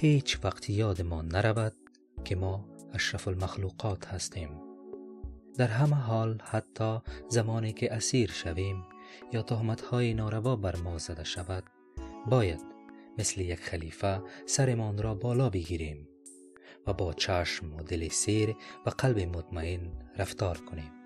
هیچ وقت یادمان نرود که ما اشرف المخلوقات هستیم. در همه حال حتی زمانی که اسیر شویم یا تهمت های ناروا بر ما زده شود باید مثل یک خلیفه سرمان را بالا بگیریم و با چشم و دل سیر و قلب مطمئن رفتار کنیم.